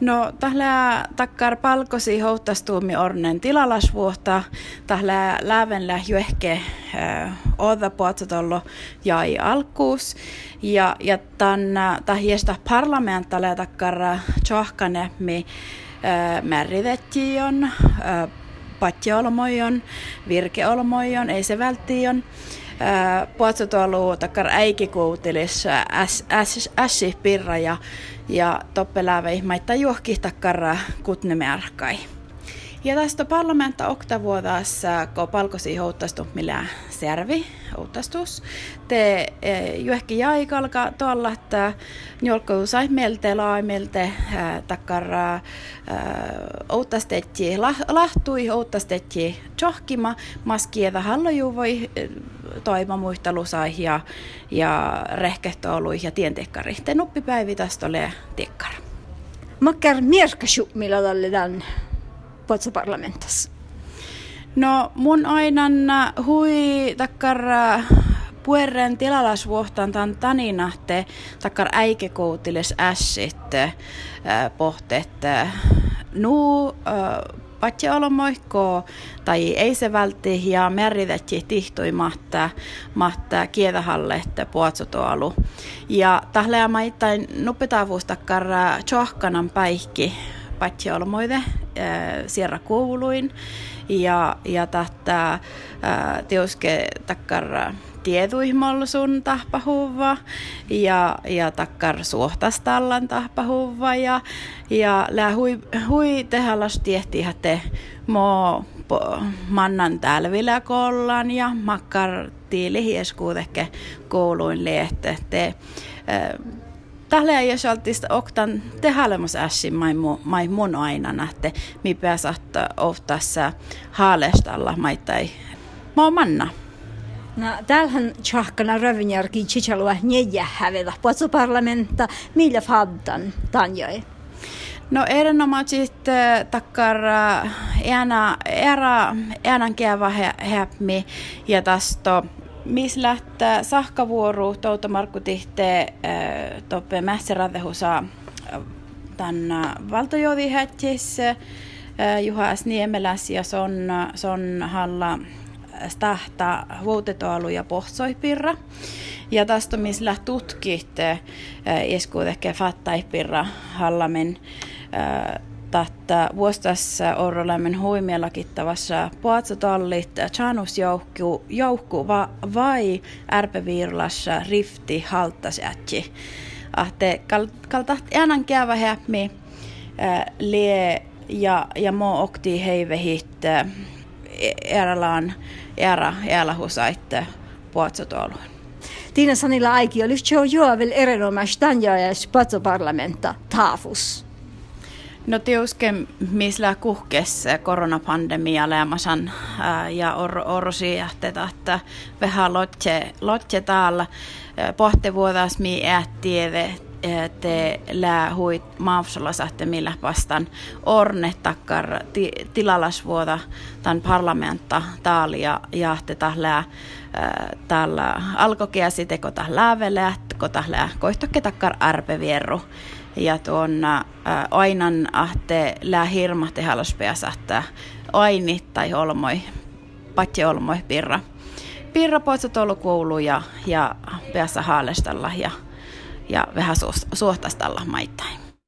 No, tällä takkar palkosi houttastuumi ornen tilalasvuotta, tällä lävenllä juehke äh, oda puotsotollo jäi alkuus. Ja, ja tämän tahjesta parlamentalle takkar tjohkanemmi äh, märrivettiin, äh, patjeolmojon, virkeolmojon, ei se välttiin. Puotsotolu takkar äikikuutilis ässi pirra ja, ja toppeläävei maita juokki takkar kutnemerkai. Ja tästä parlamentta oktavuodas, kun palkosi houttastu millä servi houtastus. Te e, juhki jaikalka tuolla, että njolko sai mielte laimilte takkar outastetji lahtui, outastetji tjohkima, maskieda halloju voi e, toima muistelusai ja, ja rehkehtoului ja tientekkari. Te nuppipäivi tästä ole tekkara. Makkar mierkasju, millä tälle tämän? No mun ainan hui takkar puerren tilalasvuohtaan tan taninahte takkar äikekuutiles ässit pohteet. Nu patja olomoikko tai ei se vältti ja meritettiin tihtui mahtaa, mahtaa kietähallette puotsotuolu. Ja tahlea maittain nuppetavuustakkar tjohkanan päihki patjolmoide äh, sierra kuuluin ja, ja tätä äh, takkar tietuihmolsun tahpahuva ja, ja takkar suohtastallan tahpahuva ja, ja lää hui, hui tehallas tiehti te mo po, mannan tälvillä kollan ja makkar tiili hieskuutekke kouluin lehte te äh, Tällä ei saltista oktan tehalemus ässin mai, mai mun aina nähte, mi pääsahta ohtassa haalestalla maittai maa manna. No, täällähän tjahkana rövinjärki chichalua neljä hävetä puolta parlamentta, millä faddan tanjoi? No erinomaisesti takkar ena, era, enan kieva häpmi ja tästä missä lähtee sahkavuoru touta Markku Tihte äh, toppe mässerätehusa äh, tämän valtajoodihättis äh, Juha S. Niemeläs ja son, son halla stahta vuotetoalu ja pohsoipirra. Ja tästä missä tutkit eskuudeke fattaipirra hallamen että vuostassa Orrolämmen huimielakittavassa puatsotallit chanus joukku, joukku va, vai ärpeviirlassa rifti halttasätsi. Ahte kaltaht äänan käyvä häpmi lie ja, ja mo okti heivehit erälaan erä elähusaitte puatsotoluun. Tiina Sanila Aiki oli jo juovel erinomaista ja spatsoparlamenta taafus. No tiuske, missä kuhkessa koronapandemia lämmäsan ja or, orsi että vähän lotje, lotje täällä vuodas mi ähtieve te lää huit maafsolla sahte millä vastaan? Orne takkar ti, tilalasvuota tämän parlamentta taali ja jahte tahlää täällä alkokeasi teko tahlää velää, ko tahlää koihtokke takkar arpevierru ja tuon ä, ainan ahte lää hirma tehalaspeas että aini tai olmoi, patje olmoi pirra. Pirra poitsat koulu ja, ja peassa haalestalla ja, ja vähän suohtastalla maittain.